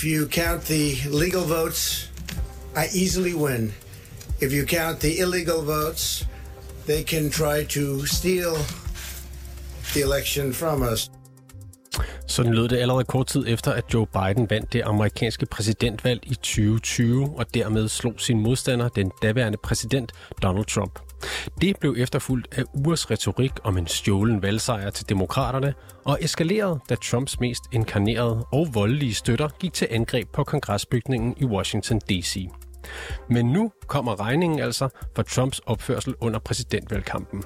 if you count the legal votes, I easily win. If you count the illegal votes, they can try to steal the election from us. Sådan lød det allerede kort tid efter, at Joe Biden vandt det amerikanske præsidentvalg i 2020 og dermed slog sin modstander, den daværende præsident Donald Trump. Det blev efterfulgt af ugers retorik om en stjålen valgsejr til demokraterne og eskalerede, da Trumps mest inkarnerede og voldelige støtter gik til angreb på kongresbygningen i Washington D.C. Men nu kommer regningen altså for Trumps opførsel under præsidentvalgkampen.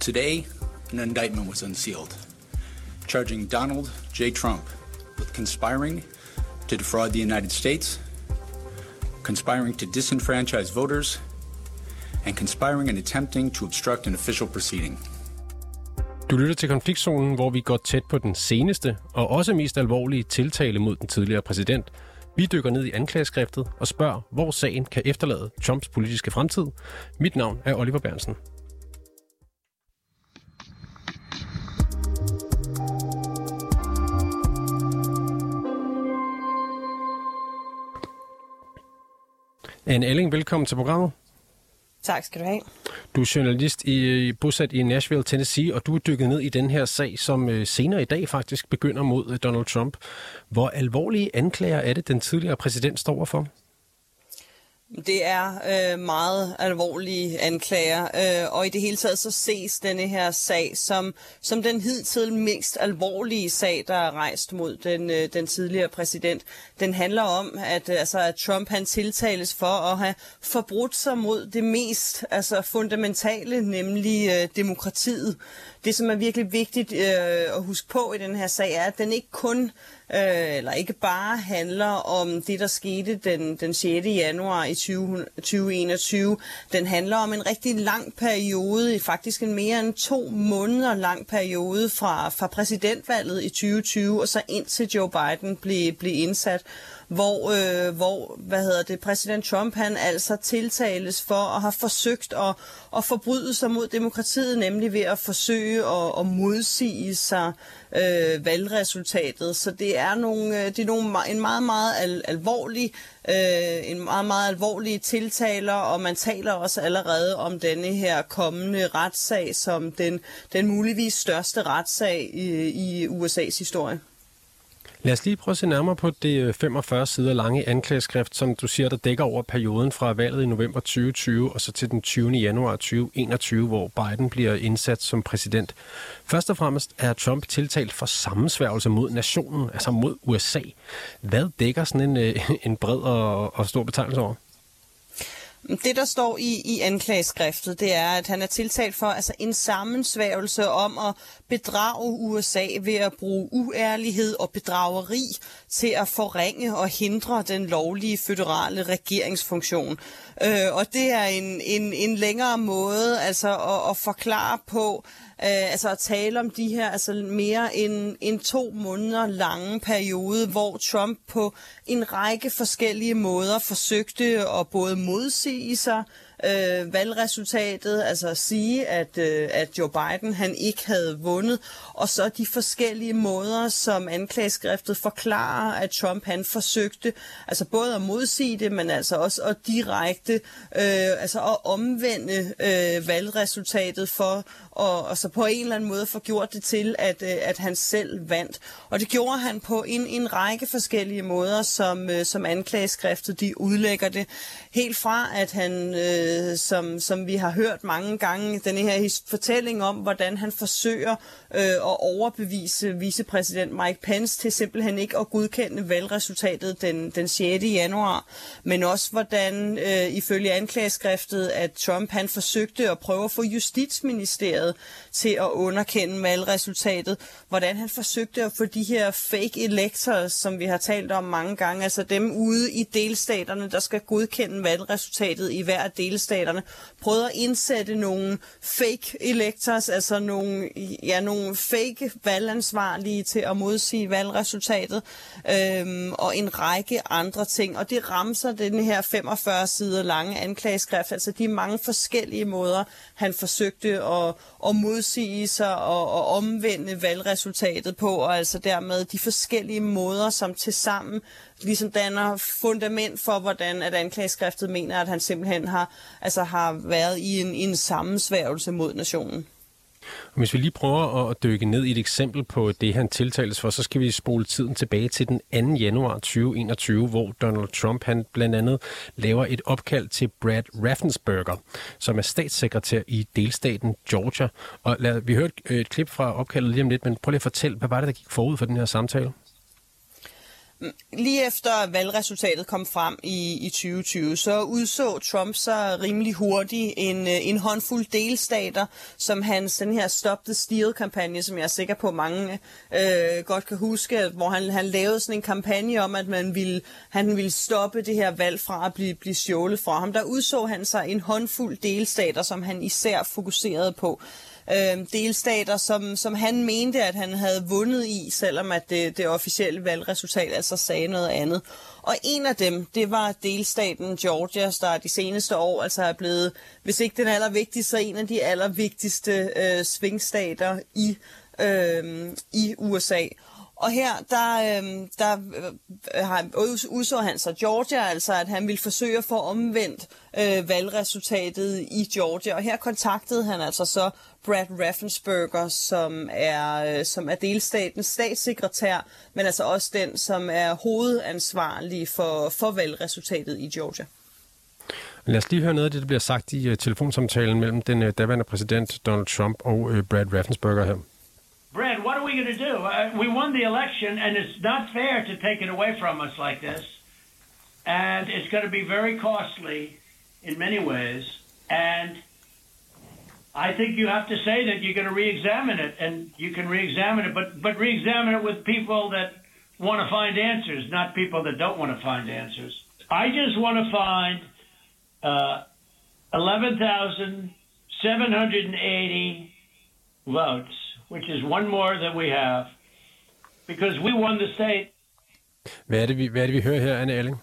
Today, an indictment was unsealed, charging Donald J. Trump with conspiring to defraud the United States, conspiring to disenfranchise voters, and conspiring and attempting to obstruct an official proceeding. Du lytter til konfliktzonen, hvor vi går tæt på den seneste og også mest alvorlige tiltale mod den tidligere præsident. Vi dykker ned i anklageskriftet og spørger, hvor sagen kan efterlade Trumps politiske fremtid. Mit navn er Oliver Bernsen. Anne Elling, velkommen til programmet. Tak skal du have. Du er journalist i, bosat i Nashville, Tennessee, og du er dykket ned i den her sag, som øh, senere i dag faktisk begynder mod øh, Donald Trump. Hvor alvorlige anklager er det, den tidligere præsident står for? Det er øh, meget alvorlige anklager, øh, og i det hele taget så ses denne her sag som, som den hidtil mest alvorlige sag, der er rejst mod den, øh, den tidligere præsident. Den handler om, at, øh, altså, at Trump han tiltales for at have forbrudt sig mod det mest altså, fundamentale, nemlig øh, demokratiet. Det, som er virkelig vigtigt øh, at huske på i den her sag, er, at den ikke kun øh, eller ikke bare handler om det, der skete den, den 6. januar i 20, 2021. Den handler om en rigtig lang periode, faktisk en mere end to måneder lang periode fra, fra præsidentvalget i 2020 og så indtil Joe Biden blev, blev indsat hvor, øh, hvor hvad hedder det, præsident Trump han altså tiltales for at have forsøgt at, at forbryde sig mod demokratiet, nemlig ved at forsøge at, at modsige sig øh, valgresultatet. Så det er, nogle, øh, det er nogle, en meget, meget al, alvorlig øh, en meget, meget alvorlig tiltaler, og man taler også allerede om denne her kommende retssag som den, den muligvis største retssag i, i USA's historie. Lad os lige prøve at se nærmere på det øh, 45 sider lange anklageskrift, som du siger, der dækker over perioden fra valget i november 2020 og så til den 20. januar 2021, hvor Biden bliver indsat som præsident. Først og fremmest er Trump tiltalt for sammensværgelse mod nationen, altså mod USA. Hvad dækker sådan en, øh, en bred og, og stor betegnelse over? Det, der står i, i anklageskriftet, det er, at han er tiltalt for altså, en sammensværgelse om at bedrage USA ved at bruge uærlighed og bedrageri til at forringe og hindre den lovlige føderale regeringsfunktion. Øh, og det er en, en, en længere måde altså, at, at forklare på, øh, altså at tale om de her altså mere end, end to måneder lange periode, hvor Trump på en række forskellige måder forsøgte at både modsige sig øh, valgresultatet, altså at sige, at, øh, at Joe Biden han ikke havde vundet, og så de forskellige måder, som anklageskriftet forklarer, at Trump han forsøgte, altså både at modsige det, men altså også at direkte, øh, altså at omvende øh, valgresultatet for og, og så på en eller anden måde få gjort det til, at, øh, at han selv vandt. Og det gjorde han på en, en række forskellige måder, som, øh, som anklageskriftet de udlægger det. Helt fra, at han, øh, som, som vi har hørt mange gange, den her fortælling om, hvordan han forsøger øh, at overbevise vicepræsident Mike Pence til simpelthen ikke at godkende valgresultatet den, den 6. januar, men også hvordan øh, ifølge anklageskriftet, at Trump han forsøgte at prøve at få justitsministeriet til at underkende valgresultatet, hvordan han forsøgte at få de her fake electors, som vi har talt om mange gange, altså dem ude i delstaterne, der skal godkende valgresultatet i hver af delstaterne, prøvede at indsætte nogle fake electors, altså nogle, ja, nogle fake valgansvarlige til at modsige valgresultatet, øhm, og en række andre ting. Og det ramser den her 45 sider lange anklageskrift, altså de mange forskellige måder, han forsøgte at, at modsige sig og, og omvende valgresultatet på, og altså dermed de forskellige måder, som til sammen ligesom danner fundament for, hvordan at anklageskriftet mener, at han simpelthen har, altså har været i en, i en sammensværgelse mod nationen. Hvis vi lige prøver at dykke ned i et eksempel på det, han tiltales for, så skal vi spole tiden tilbage til den 2. januar 2021, hvor Donald Trump han blandt andet laver et opkald til Brad Raffensperger, som er statssekretær i delstaten Georgia. Og lad, vi hørte et, klip fra opkaldet lige om lidt, men prøv lige at fortælle, hvad var det, der gik forud for den her samtale? Lige efter valgresultatet kom frem i, i 2020, så udså Trump så rimelig hurtigt en, øh, en håndfuld delstater, som hans den her Stop the Steal-kampagne, som jeg er sikker på mange øh, godt kan huske, hvor han, han lavede sådan en kampagne om, at man ville, han ville stoppe det her valg fra at blive, blive stjålet fra ham. Der udså han sig en håndfuld delstater, som han især fokuserede på øh, delstater, som, som han mente, at han havde vundet i, selvom at det, det officielle valgresultat altså sagde noget andet. Og en af dem, det var delstaten Georgia, der de seneste år altså er blevet, hvis ikke den allervigtigste, så en af de allervigtigste øh, svingstater i, øh, i USA. Og her, der, øh, der øh, har, udså han så Georgia, altså at han ville forsøge at få omvendt øh, valgresultatet i Georgia. Og her kontaktede han altså så Brad Raffensperger, som er, øh, som er delstatens statssekretær, men altså også den, som er hovedansvarlig for, for valgresultatet i Georgia. Lad os lige høre noget af det, der bliver sagt i uh, telefonsamtalen mellem den uh, daværende præsident Donald Trump og uh, Brad Raffensperger her. What are we going to do? Uh, we won the election, and it's not fair to take it away from us like this. And it's going to be very costly in many ways. And I think you have to say that you're going to re-examine it, and you can re-examine it, but but re-examine it with people that want to find answers, not people that don't want to find answers. I just want to find uh, eleven thousand seven hundred and eighty votes, which is one more that we have, because we won the state. Hvad er det, vi, hvad er det, vi hører her, Anne Elling?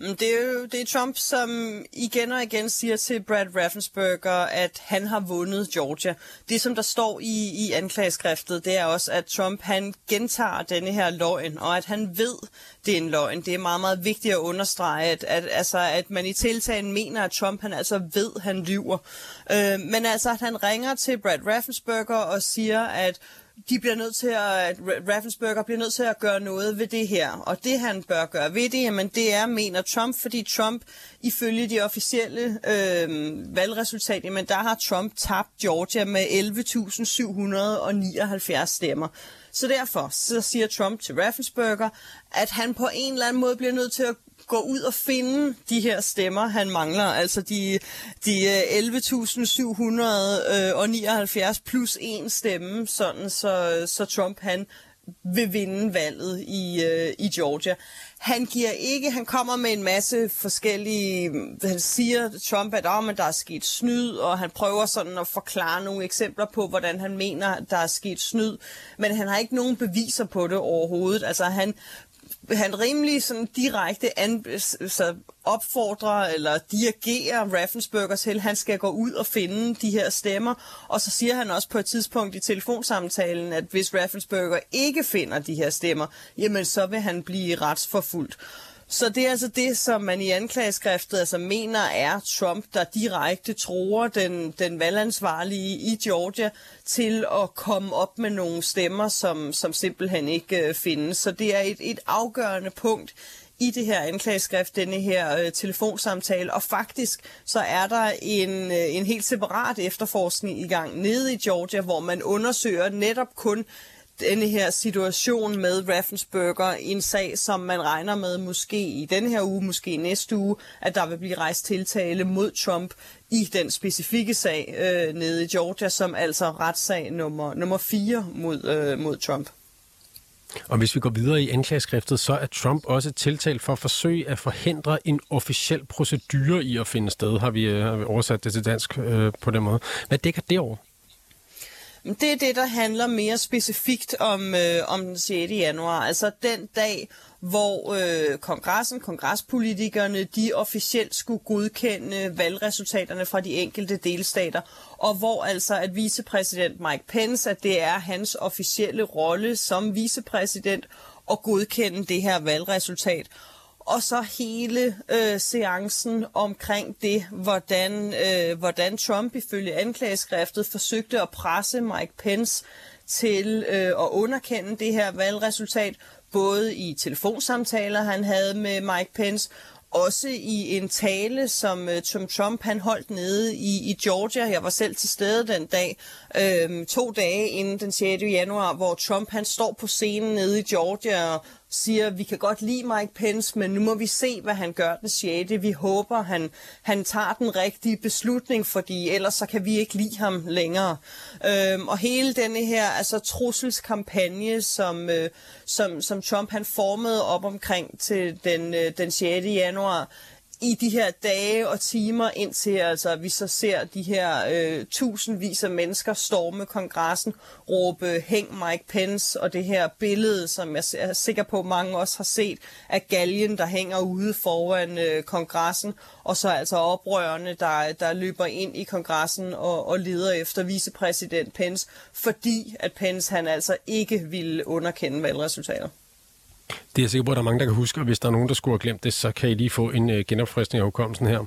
Mm, det er jo det er Trump, som igen og igen siger til Brad Raffensperger, at han har vundet Georgia. Det, som der står i, i anklageskriftet, det er også, at Trump han gentager denne her løgn, og at han ved, det er en løgn. Det er meget, meget vigtigt at understrege, at, at, altså, at man i tiltalen mener, at Trump han altså ved, han lyver. Øh, men altså, at han ringer til Brad Raffensperger og siger, at de bliver nødt til at, Raffensperger bliver nødt til at gøre noget ved det her. Og det han bør gøre ved det, jamen det er, mener Trump, fordi Trump ifølge de officielle øh, valgresultater, men der har Trump tabt Georgia med 11.779 stemmer. Så derfor så siger Trump til Raffensperger, at han på en eller anden måde bliver nødt til at gå ud og finde de her stemmer, han mangler. Altså de, de øh, 11.779 øh, plus en stemme, sådan så, så Trump han vil vinde valget i, øh, i Georgia. Han giver ikke, han kommer med en masse forskellige, han siger Trump, at oh, men der er sket snyd, og han prøver sådan at forklare nogle eksempler på, hvordan han mener, der er sket snyd, men han har ikke nogen beviser på det overhovedet. Altså han han rimelig sådan direkte an, så opfordrer eller dirigerer Raffensperger til, at han skal gå ud og finde de her stemmer. Og så siger han også på et tidspunkt i telefonsamtalen, at hvis Raffensperger ikke finder de her stemmer, jamen så vil han blive retsforfulgt. Så det er altså det, som man i anklageskriftet altså mener er Trump, der direkte tror den, den valgansvarlige i Georgia til at komme op med nogle stemmer, som, som simpelthen ikke øh, findes. Så det er et, et afgørende punkt i det her anklageskrift, denne her øh, telefonsamtale, og faktisk så er der en, øh, en helt separat efterforskning i gang nede i Georgia, hvor man undersøger netop kun denne her situation med Raffensperger, en sag, som man regner med måske i denne her uge, måske næste uge, at der vil blive rejst tiltale mod Trump i den specifikke sag øh, nede i Georgia, som altså retssag nummer, nummer 4 mod, øh, mod Trump. Og hvis vi går videre i anklageskriftet, så er Trump også tiltalt for at forsøge at forhindre en officiel procedure i at finde sted, har vi, øh, har vi oversat det til dansk øh, på den måde. Hvad dækker det over? Det er det, der handler mere specifikt om, øh, om den 6. januar, altså den dag, hvor øh, kongressen, kongrespolitikerne, de officielt skulle godkende valgresultaterne fra de enkelte delstater, og hvor altså at vicepræsident Mike Pence, at det er hans officielle rolle som vicepræsident at godkende det her valgresultat og så hele øh, seancen omkring det, hvordan, øh, hvordan Trump ifølge anklageskriftet forsøgte at presse Mike Pence til øh, at underkende det her valgresultat, både i telefonsamtaler, han havde med Mike Pence, også i en tale, som, øh, Tom Trump han holdt nede i, i Georgia. Jeg var selv til stede den dag, øh, to dage inden den 6. januar, hvor Trump han står på scenen nede i Georgia og siger, vi kan godt lide Mike Pence, men nu må vi se, hvad han gør den 6. Vi håber, han, han tager den rigtige beslutning, fordi ellers så kan vi ikke lide ham længere. Øhm, og hele denne her altså, trusselskampagne, som, øh, som, som Trump han formede op omkring til den, øh, den 6. januar, i de her dage og timer indtil altså, vi så ser de her øh, tusindvis af mennesker storme kongressen, råbe hæng Mike Pence og det her billede, som jeg er sikker på mange også har set, af galgen, der hænger ude foran øh, kongressen, og så altså oprørende, der, der løber ind i kongressen og, og leder efter vicepræsident Pence, fordi at Pence han altså ikke ville underkende valgresultater. Det er jeg sikker på, at der er mange, der kan huske, og hvis der er nogen, der skulle have glemt det, så kan I lige få en øh, genopfriskning af hukommelsen her.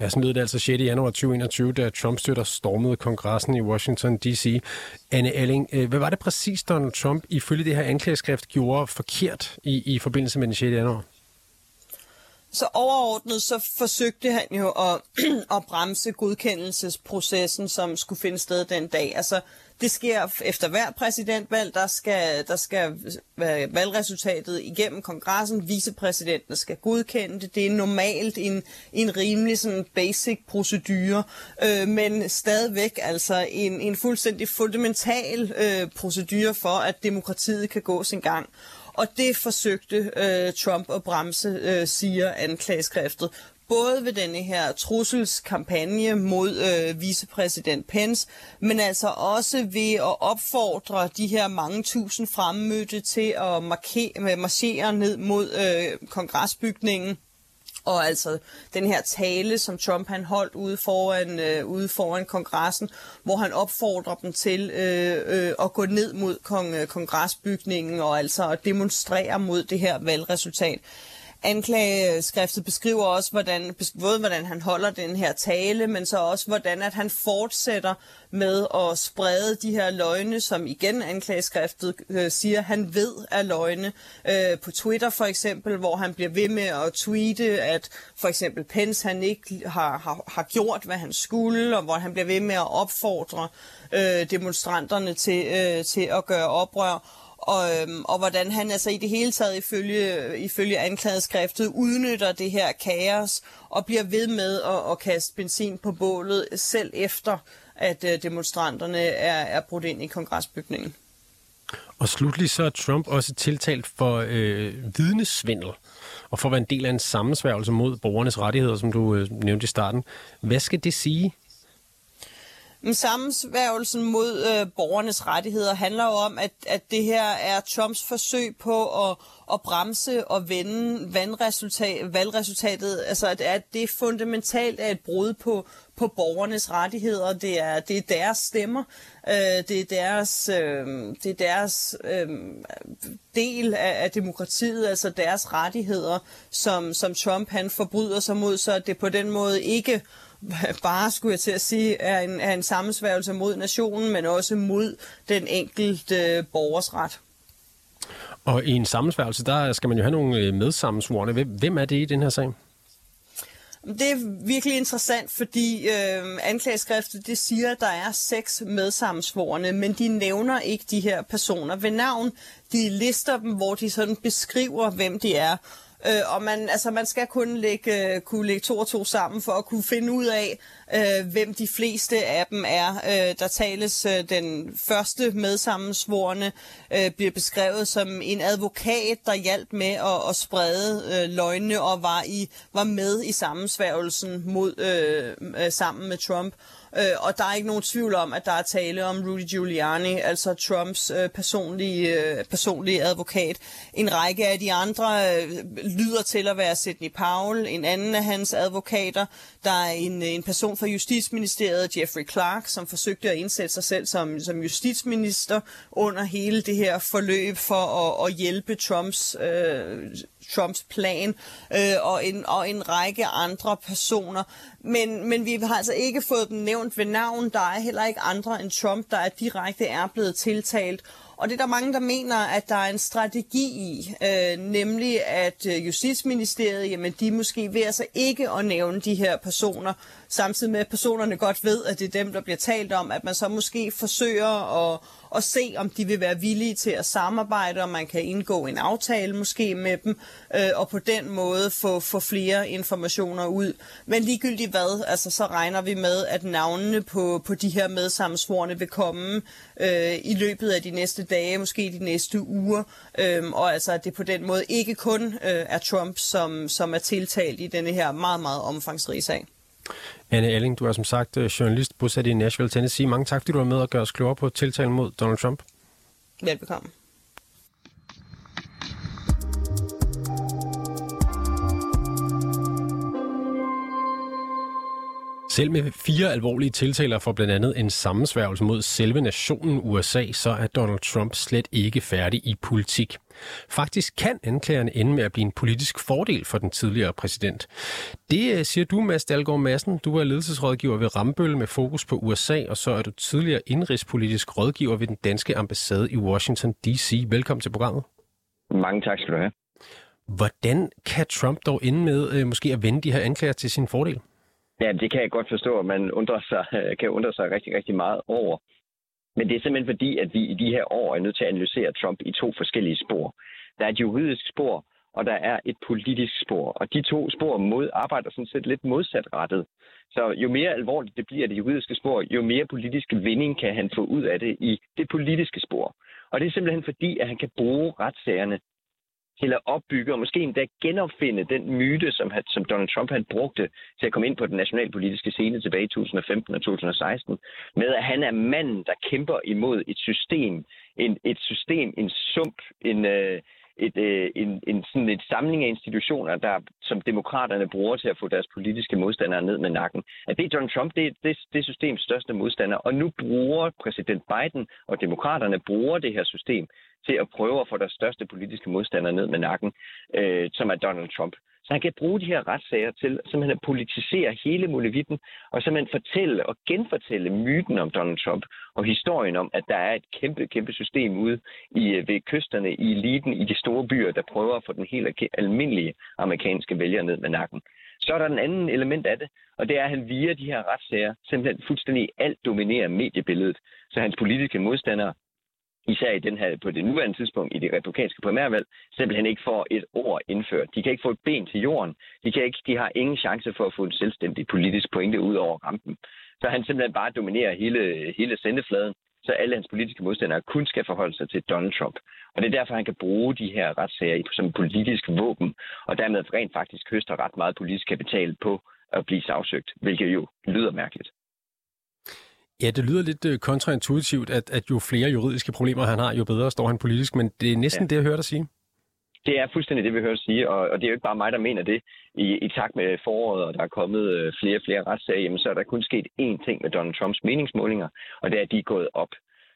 Ja, sådan lød det altså 6. januar 2021, da Trump støtter stormede kongressen i Washington D.C. Anne Alling, øh, hvad var det præcis, Donald Trump ifølge det her anklageskrift gjorde forkert i, i forbindelse med den 6. januar? Så overordnet så forsøgte han jo at, at bremse godkendelsesprocessen, som skulle finde sted den dag. Altså, det sker efter hver præsidentvalg, der skal, der skal øh, valgresultatet igennem kongressen, vicepræsidenten skal godkende det. Det er normalt en, en rimelig sådan basic procedure, øh, men stadigvæk altså en, en fuldstændig fundamental øh, procedure for, at demokratiet kan gå sin gang. Og det forsøgte øh, Trump at bremse, øh, siger anklageskriftet. Både ved denne her trusselskampagne mod øh, vicepræsident Pence, men altså også ved at opfordre de her mange tusind fremmødte til at markere, marchere ned mod øh, kongresbygningen og altså den her tale, som Trump han holdt ude foran, øh, ude foran kongressen, hvor han opfordrer dem til øh, øh, at gå ned mod kong, øh, kongresbygningen og altså at demonstrere mod det her valgresultat anklageskriftet beskriver også, hvordan, både hvordan han holder den her tale, men så også hvordan at han fortsætter med at sprede de her løgne, som igen anklageskriftet øh, siger, han ved er løgne. Øh, på Twitter for eksempel, hvor han bliver ved med at tweete, at for eksempel Pence han ikke har, har, har gjort, hvad han skulle, og hvor han bliver ved med at opfordre øh, demonstranterne til, øh, til at gøre oprør og, øhm, og hvordan han altså i det hele taget ifølge, ifølge anklageskriftet udnytter det her kaos og bliver ved med at, at kaste benzin på bålet selv efter, at øh, demonstranterne er, er brudt ind i kongresbygningen. Og slutlig så er Trump også tiltalt for øh, vidnesvindel og for at være en del af en sammensværgelse mod borgernes rettigheder, som du øh, nævnte i starten. Hvad skal det sige? Men sammensværgelsen mod øh, borgernes rettigheder handler jo om, at, at det her er Trumps forsøg på at, at bremse og vende valgresultatet. Altså, at, at det fundamentalt er et brud på, på borgernes rettigheder. Det er, det er deres stemmer. Øh, det er deres, øh, det er deres øh, del af, af demokratiet, altså deres rettigheder, som, som Trump han forbryder sig mod, så det på den måde ikke bare, skulle jeg til at sige, er en, er en sammensværgelse mod nationen, men også mod den enkelte borgers ret. Og i en sammensværgelse, der skal man jo have nogle øh, medsammensvorene. Hvem er det i den her sag? Det er virkelig interessant, fordi øh, anklageskriftet det siger, at der er seks medsammensvorene, men de nævner ikke de her personer ved navn. De lister dem, hvor de sådan beskriver, hvem de er. Øh, og man, altså, man skal kun lægge, øh, kunne lægge to og to sammen for at kunne finde ud af, øh, hvem de fleste af dem er. Øh, der tales øh, den første medsammensvorene øh, bliver beskrevet som en advokat, der hjalp med at, at sprede øh, løgne og var, i, var med i sammensværgelsen mod, øh, øh, sammen med Trump. Øh, og der er ikke nogen tvivl om, at der er tale om Rudy Giuliani, altså Trumps øh, personlige, øh, personlige advokat. En række af de andre øh, lyder til at være Sidney Powell, en anden af hans advokater. Der er en, øh, en person fra Justitsministeriet, Jeffrey Clark, som forsøgte at indsætte sig selv som, som justitsminister under hele det her forløb for at, at hjælpe Trumps øh, Trumps plan øh, og, en, og en række andre personer. Men, men vi har altså ikke fået dem nævnt ved navn. Der er heller ikke andre end Trump, der er direkte er blevet tiltalt. Og det er der mange, der mener, at der er en strategi i, øh, nemlig at øh, Justitsministeriet, jamen de måske ved altså ikke at nævne de her personer, samtidig med at personerne godt ved, at det er dem, der bliver talt om, at man så måske forsøger at at se, om de vil være villige til at samarbejde, og man kan indgå en aftale måske med dem, øh, og på den måde få, få flere informationer ud. Men ligegyldigt hvad, altså så regner vi med, at navnene på, på de her medsammensvorene vil komme øh, i løbet af de næste dage, måske de næste uger, øh, og altså at det på den måde ikke kun øh, er Trump, som, som er tiltalt i denne her meget, meget omfangsrige sag. Anne Elling, du er som sagt øh, journalist bosat i Nashville, Tennessee. Mange tak, fordi du var med og gør os klogere på tiltalen mod Donald Trump. Velbekomme. Selv med fire alvorlige tiltaler for blandt andet en sammensværgelse mod selve nationen USA, så er Donald Trump slet ikke færdig i politik. Faktisk kan anklagerne ende med at blive en politisk fordel for den tidligere præsident. Det øh, siger du, Mads Dalgaard Madsen. Du er ledelsesrådgiver ved Rambøl med fokus på USA, og så er du tidligere indrigspolitisk rådgiver ved den danske ambassade i Washington D.C. Velkommen til programmet. Mange tak skal du have. Hvordan kan Trump dog ende med øh, måske at vende de her anklager til sin fordel? Ja, det kan jeg godt forstå, at man undrer sig, øh, kan undre sig rigtig, rigtig meget over. Men det er simpelthen fordi, at vi i de her år er nødt til at analysere Trump i to forskellige spor. Der er et juridisk spor, og der er et politisk spor. Og de to spor mod arbejder sådan set lidt modsatrettet. Så jo mere alvorligt det bliver det juridiske spor, jo mere politisk vinding kan han få ud af det i det politiske spor. Og det er simpelthen fordi, at han kan bruge retssagerne til at opbygge og måske endda genopfinde den myte, som, som Donald Trump han brugte til at komme ind på den nationalpolitiske scene tilbage i 2015 og 2016, med at han er manden, der kæmper imod et system, en, et system, en sump, en, øh, et, øh, en, en, sådan et samling af institutioner, der, som demokraterne bruger til at få deres politiske modstandere ned med nakken. At det er Donald Trump, det er det, det systems største modstander. Og nu bruger præsident Biden og demokraterne bruger det her system til at prøve at få deres største politiske modstander ned med nakken, øh, som er Donald Trump. Så han kan bruge de her retssager til simpelthen at politisere hele molevitten, og simpelthen fortælle og genfortælle myten om Donald Trump, og historien om, at der er et kæmpe, kæmpe system ude i, øh, ved kysterne, i eliten, i de store byer, der prøver at få den helt almindelige amerikanske vælger ned med nakken. Så er der den anden element af det, og det er, at han via de her retssager simpelthen fuldstændig alt dominerer mediebilledet. Så hans politiske modstandere især i den her, på det nuværende tidspunkt i det republikanske primærvalg, simpelthen ikke får et ord indført. De kan ikke få et ben til jorden. De, kan ikke, de har ingen chance for at få en selvstændig politisk pointe ud over rampen. Så han simpelthen bare dominerer hele, hele sendefladen, så alle hans politiske modstandere kun skal forholde sig til Donald Trump. Og det er derfor, han kan bruge de her retssager som politisk våben, og dermed rent faktisk høster ret meget politisk kapital på at blive sagsøgt, hvilket jo lyder mærkeligt. Ja, det lyder lidt øh, kontraintuitivt, at, at jo flere juridiske problemer han har, jo bedre står han politisk, men det er næsten ja. det, jeg hører dig sige. Det er fuldstændig det, vi hører sige, og, og det er jo ikke bare mig, der mener det. I, i takt med foråret, og der er kommet øh, flere og flere retssager, jamen, så er der kun sket én ting med Donald Trumps meningsmålinger, og det er, at de er gået op.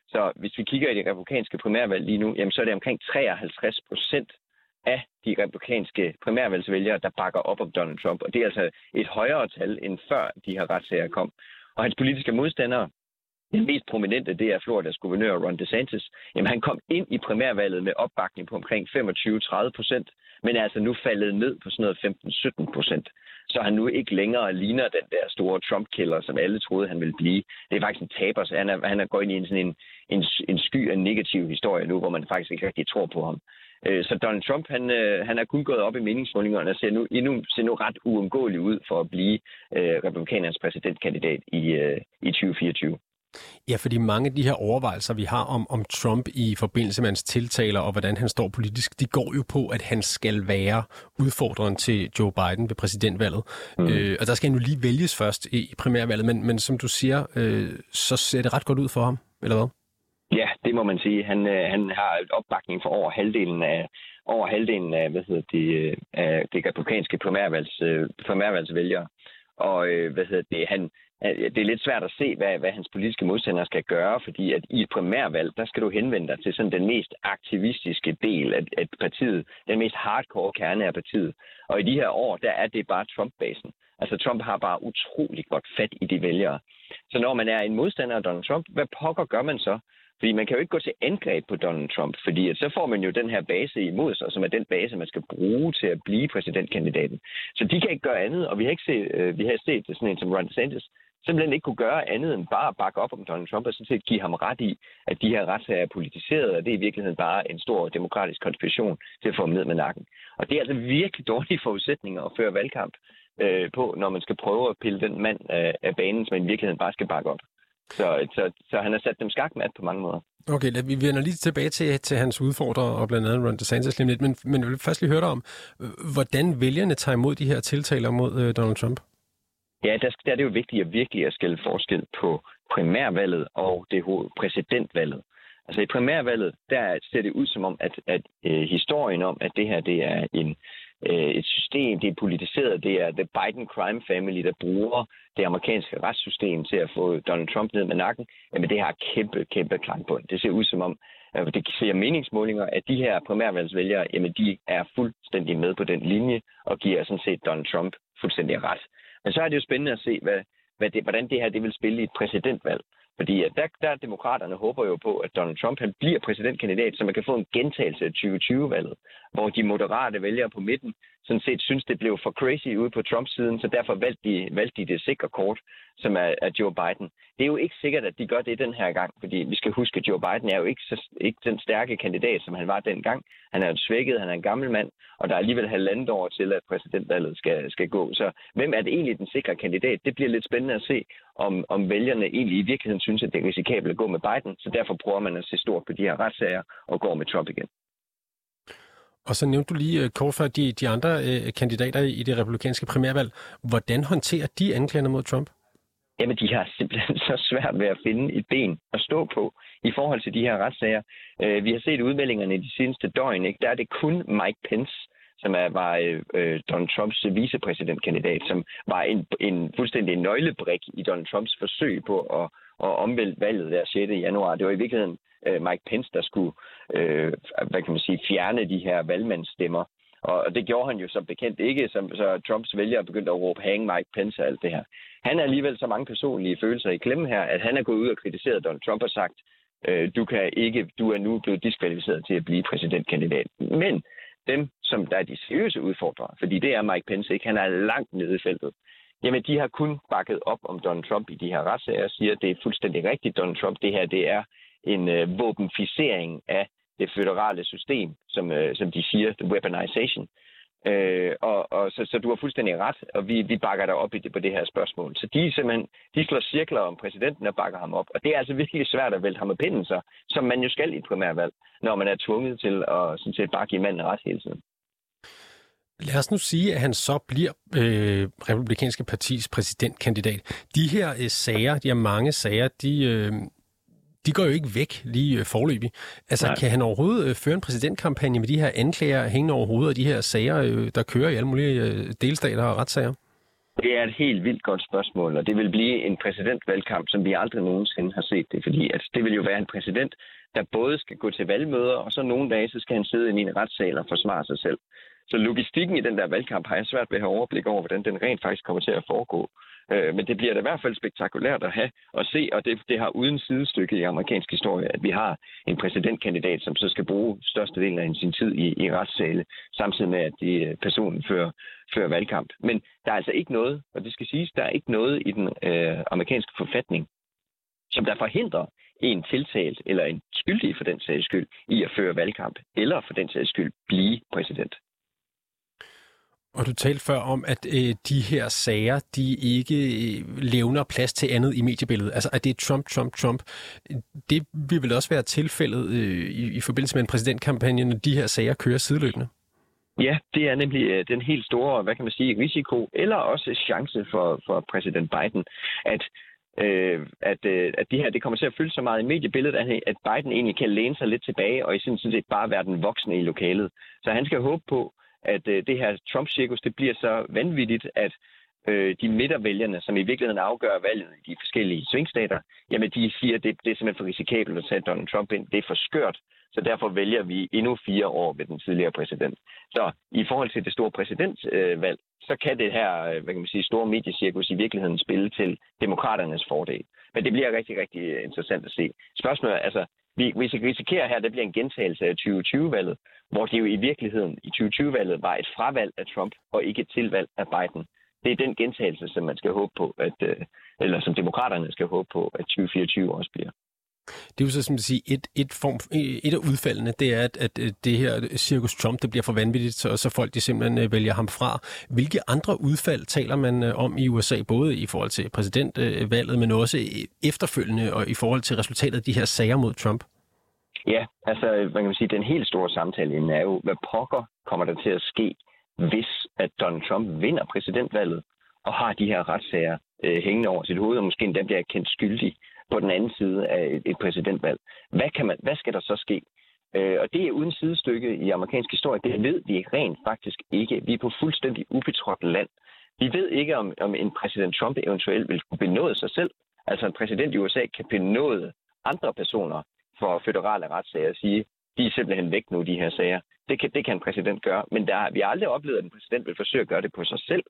Så hvis vi kigger i det republikanske primærvalg lige nu, jamen, så er det omkring 53 procent af de republikanske primærvalgsvælgere, der bakker op om Donald Trump. Og det er altså et højere tal, end før de her retssager kom. Og hans politiske modstandere, den mest prominente, det er Floridas guvernør Ron DeSantis. Jamen, han kom ind i primærvalget med opbakning på omkring 25-30 procent, men er altså nu faldet ned på sådan noget 15-17 procent. Så han nu ikke længere ligner den der store Trump-killer, som alle troede, han ville blive. Det er faktisk en taber, så han er, han er gået ind i en, sådan en, en, en sky af negativ historie nu, hvor man faktisk ikke rigtig tror på ham. Øh, så Donald Trump, han, øh, han er kun gået op i meningsmålingerne og ser nu, endnu, ser nu ret uundgåelig ud for at blive øh, republikanernes præsidentkandidat i, øh, i 2024. Ja, fordi mange af de her overvejelser, vi har om, om Trump i forbindelse med hans tiltaler og hvordan han står politisk, de går jo på, at han skal være udfordreren til Joe Biden ved præsidentvalget. Mm. Øh, og der skal han jo lige vælges først i, i primærvalget, men, men som du siger, øh, så ser det ret godt ud for ham, eller hvad? Ja, det må man sige. Han, øh, han har opbakning for over halvdelen af over halvdelen af, hvad hedder det, øh, af det republikanske primærvalgs, øh, primærvalgsvælgere. Og øh, hvad hedder det, han, øh, det er lidt svært at se, hvad, hvad hans politiske modstandere skal gøre, fordi at i et primærvalg, der skal du henvende dig til sådan den mest aktivistiske del af, af partiet, den mest hardcore kerne af partiet. Og i de her år, der er det bare Trump-basen. Altså Trump har bare utrolig godt fat i de vælgere. Så når man er en modstander af Donald Trump, hvad pokker gør man så? Fordi man kan jo ikke gå til angreb på Donald Trump, fordi at så får man jo den her base imod sig, som er den base, man skal bruge til at blive præsidentkandidaten. Så de kan ikke gøre andet, og vi har ikke set, øh, vi har set sådan en som Ron DeSantis, simpelthen ikke kunne gøre andet end bare at bakke op om Donald Trump og sådan set give ham ret i, at de her retssager er politiseret, og det er i virkeligheden bare en stor demokratisk konspiration til at få ham ned med nakken. Og det er altså virkelig dårlige forudsætninger at føre valgkamp øh, på, når man skal prøve at pille den mand af, af banen, som i virkeligheden bare skal bakke op. Så, så, så han har sat dem skakmat på mange måder. Okay, vi vender lige tilbage til, til hans udfordrer og blandt andet Ron DeSantis lige lidt, men, men jeg vil først lige høre dig om, hvordan vælgerne tager imod de her tiltaler mod øh, Donald Trump? Ja, der, der er det jo vigtigt at virkelig at skille forskel på primærvalget og det præsidentvalget. Altså i primærvalget, der ser det ud som om, at, at øh, historien om, at det her det er en, øh, et system, det er politiseret, det er The Biden Crime Family, der bruger det amerikanske retssystem til at få Donald Trump ned med nakken, jamen det har kæmpe, kæmpe klangbund. Det ser ud som om, øh, det ser meningsmålinger, at de her primærvalgsvælgere, jamen de er fuldstændig med på den linje og giver sådan set Donald Trump fuldstændig ret. Men så er det jo spændende at se, hvad, hvad det, hvordan det her det vil spille i et præsidentvalg. Fordi at der, der demokraterne håber jo på, at Donald Trump han bliver præsidentkandidat, så man kan få en gentagelse af 2020-valget, hvor de moderate vælgere på midten sådan set synes, det blev for crazy ude på Trumps siden, så derfor valgte de, valgte de det sikre kort, som er, er Joe Biden. Det er jo ikke sikkert, at de gør det den her gang, fordi vi skal huske, at Joe Biden er jo ikke, så, ikke den stærke kandidat, som han var dengang. Han er jo svækket, han er en gammel mand, og der er alligevel halvandet år til, at præsidentvalget skal, skal gå. Så hvem er det egentlig den sikre kandidat? Det bliver lidt spændende at se, om, om vælgerne egentlig i virkeligheden synes, at det er risikabelt at gå med Biden, så derfor prøver man at se stort på de her retssager og går med Trump igen. Og så nævnte du lige øh, kort før de, de andre øh, kandidater i det republikanske primærvalg. Hvordan håndterer de anklagerne mod Trump? Jamen, de har simpelthen så svært ved at finde et ben at stå på i forhold til de her retssager. Øh, vi har set udmeldingerne i de seneste døgn. Ikke? Der er det kun Mike Pence, som er, var øh, øh Donald Trumps vicepræsidentkandidat, som var en, en fuldstændig nøglebrik i Donald Trumps forsøg på at, at omvælte valget der 6. januar. Det var i virkeligheden øh, Mike Pence, der skulle øh, hvad kan man sige, fjerne de her valgmandsstemmer. Og det gjorde han jo som bekendt ikke, som, så Trumps vælgere begyndte at råbe hang Mike Pence og alt det her. Han er alligevel så mange personlige følelser i klemme her, at han er gået ud og kritiseret Donald Trump og sagt, øh, du kan ikke, du er nu blevet diskvalificeret til at blive præsidentkandidat. Men dem, som der er de seriøse udfordrere, fordi det er Mike Pence ikke, han er langt nede i feltet, jamen de har kun bakket op om Donald Trump i de her retssager og siger, at det er fuldstændig rigtigt, Donald Trump, det her det er en øh, våbenficering af det føderale system, som, øh, som de siger, the weaponization. Øh, og, og så, så du har fuldstændig ret, og vi, vi bakker dig op i det, på det her spørgsmål. Så de simpelthen, de slår cirkler om præsidenten og bakker ham op. Og det er altså virkelig svært at vælte ham med pinden så, som man jo skal i et primærvalg, når man er tvunget til at sådan set bare give manden ret hele tiden. Lad os nu sige, at han så bliver øh, republikanske partis præsidentkandidat. De her øh, sager, de her mange sager, de, øh, de går jo ikke væk lige øh, forløbig. Altså, Nej. kan han overhovedet øh, føre en præsidentkampagne med de her anklager hængende over hovedet, og de her sager, øh, der kører i alle mulige delstater og retssager? Det er et helt vildt godt spørgsmål, og det vil blive en præsidentvalgkamp, som vi aldrig nogensinde har set det, fordi at det vil jo være en præsident, der både skal gå til valgmøder, og så nogle dage, så skal han sidde i en retssal og forsvare sig selv. Så logistikken i den der valgkamp har jeg svært ved at have overblik over, hvordan den rent faktisk kommer til at foregå. Øh, men det bliver da i hvert fald spektakulært at have og se, og det, det har uden sidestykke i amerikansk historie, at vi har en præsidentkandidat, som så skal bruge størstedelen af sin tid i, i retssale, samtidig med, at de, øh, personen fører, fører valgkamp. Men der er altså ikke noget, og det skal siges, der er ikke noget i den øh, amerikanske forfatning, som der forhindrer en tiltalt eller en skyldig for den sags skyld i at føre valgkamp, eller for den sags skyld blive præsident. Og du talte før om, at øh, de her sager, de ikke øh, levner plads til andet i mediebilledet. Altså, at det er Trump, Trump, Trump. Det vil vel også være tilfældet øh, i, i forbindelse med en præsidentkampagne, når de her sager kører sideløbende? Ja, det er nemlig øh, den helt store, hvad kan man sige, risiko, eller også chance for, for præsident Biden, at øh, at, øh, at det her det kommer til at fylde så meget i mediebilledet, at, at Biden egentlig kan læne sig lidt tilbage og i sådan set bare være den voksne i lokalet. Så han skal håbe på, at øh, det her Trump-cirkus det bliver så vanvittigt, at øh, de midtervælgerne, som i virkeligheden afgør valget i de forskellige svingstater, jamen de siger, at det, det er simpelthen for risikabelt at tage Donald Trump ind. Det er for skørt, så derfor vælger vi endnu fire år ved den tidligere præsident. Så i forhold til det store præsidentvalg, så kan det her øh, hvad kan man sige, store mediecirkus i virkeligheden spille til demokraternes fordel. Men det bliver rigtig, rigtig interessant at se. Spørgsmålet er, altså, vi, vi risikerer her, at det bliver en gentagelse af 2020-valget, hvor det jo i virkeligheden i 2020-valget var et fravalg af Trump og ikke et tilvalg af Biden. Det er den gentagelse, som man skal håbe på, at, øh, eller som demokraterne skal håbe på, at 2024 også bliver. Det er jo så som at sige, et, et, form, øh, et af udfaldene, det er, at, at øh, det her cirkus Trump, det bliver for vanvittigt, så, så folk de simpelthen øh, vælger ham fra. Hvilke andre udfald taler man om i USA, både i forhold til præsidentvalget, men også efterfølgende og i forhold til resultatet af de her sager mod Trump? Ja, altså man kan sige, den helt store samtale er jo, hvad pokker kommer der til at ske, hvis at Donald Trump vinder præsidentvalget og har de her retssager øh, hængende over sit hoved, og måske endda bliver kendt skyldig på den anden side af et, et præsidentvalg. Hvad, kan man, hvad skal der så ske? Øh, og det er uden sidestykke i amerikansk historie. Det ved vi rent faktisk ikke. Vi er på fuldstændig ubetrådt land. Vi ved ikke, om, om en præsident Trump eventuelt vil kunne benåde sig selv. Altså en præsident i USA kan benåde andre personer for føderale retssager og sige, de er simpelthen væk nu, de her sager. Det kan, det kan en præsident gøre, men der, vi har aldrig oplevet, at en præsident vil forsøge at gøre det på sig selv.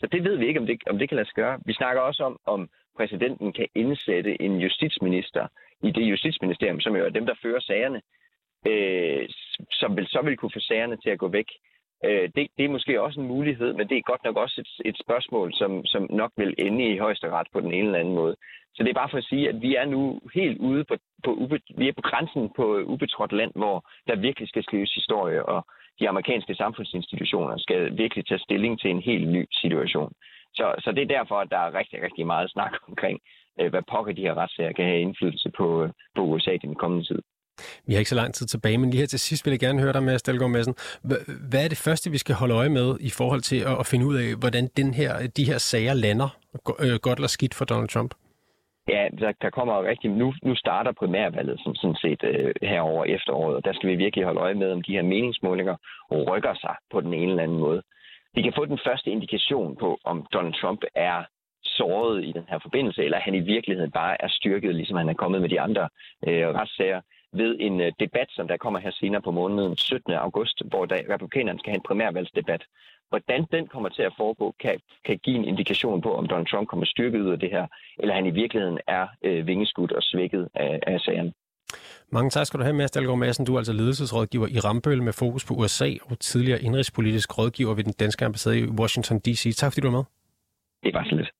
Så det ved vi ikke, om det, om det kan lade sig gøre. Vi snakker også om, om præsidenten kan indsætte en justitsminister i det justitsministerium, som jo er dem, der fører sagerne, øh, som vil så vil kunne få sagerne til at gå væk. Øh, det, det er måske også en mulighed, men det er godt nok også et, et spørgsmål, som, som nok vil ende i højesteret på den ene eller anden måde. Så det er bare for at sige, at vi er nu helt ude på, på, vi er på grænsen på ubetrådt land, hvor der virkelig skal skrives historie, og de amerikanske samfundsinstitutioner skal virkelig tage stilling til en helt ny situation. Så, så det er derfor, at der er rigtig, rigtig meget snak omkring, øh, hvad pokker de her retssager kan have indflydelse på, øh, på USA i den kommende tid. Vi har ikke så lang tid tilbage, men lige her til sidst vil jeg gerne høre dig, med Stelgaard Madsen. Hvad er det første, vi skal holde øje med i forhold til at finde ud af, hvordan den her, de her sager lander, øh, godt eller skidt for Donald Trump? Ja, der, der kommer rigtig... Nu, nu starter primærvalget som sådan set øh, herover efteråret, og der skal vi virkelig holde øje med, om de her meningsmålinger rykker sig på den ene eller anden måde. Vi kan få den første indikation på, om Donald Trump er såret i den her forbindelse, eller han i virkeligheden bare er styrket, ligesom han er kommet med de andre øh, retssager, ved en øh, debat, som der kommer her senere på måneden 17. august, hvor der, republikanerne skal have en primærvalgsdebat. Hvordan den kommer til at foregå, kan, kan give en indikation på, om Donald Trump kommer styrket ud af det her, eller han i virkeligheden er øh, vingeskudt og svækket af, af sagerne. Mange tak skal du have, Mads Dahlgaard Madsen. Du er altså ledelsesrådgiver i Rambøl med fokus på USA og tidligere indrigspolitisk rådgiver ved den danske ambassade i Washington D.C. Tak fordi du var med. Det var så lidt.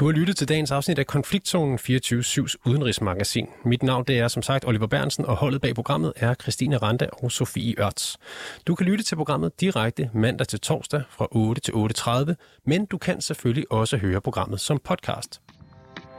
Du har lyttet til dagens afsnit af Konfliktzonen 24-7's udenrigsmagasin. Mit navn det er som sagt Oliver Bernsen, og holdet bag programmet er Christine Randa og Sofie Ørts. Du kan lytte til programmet direkte mandag til torsdag fra 8 til 8.30, men du kan selvfølgelig også høre programmet som podcast.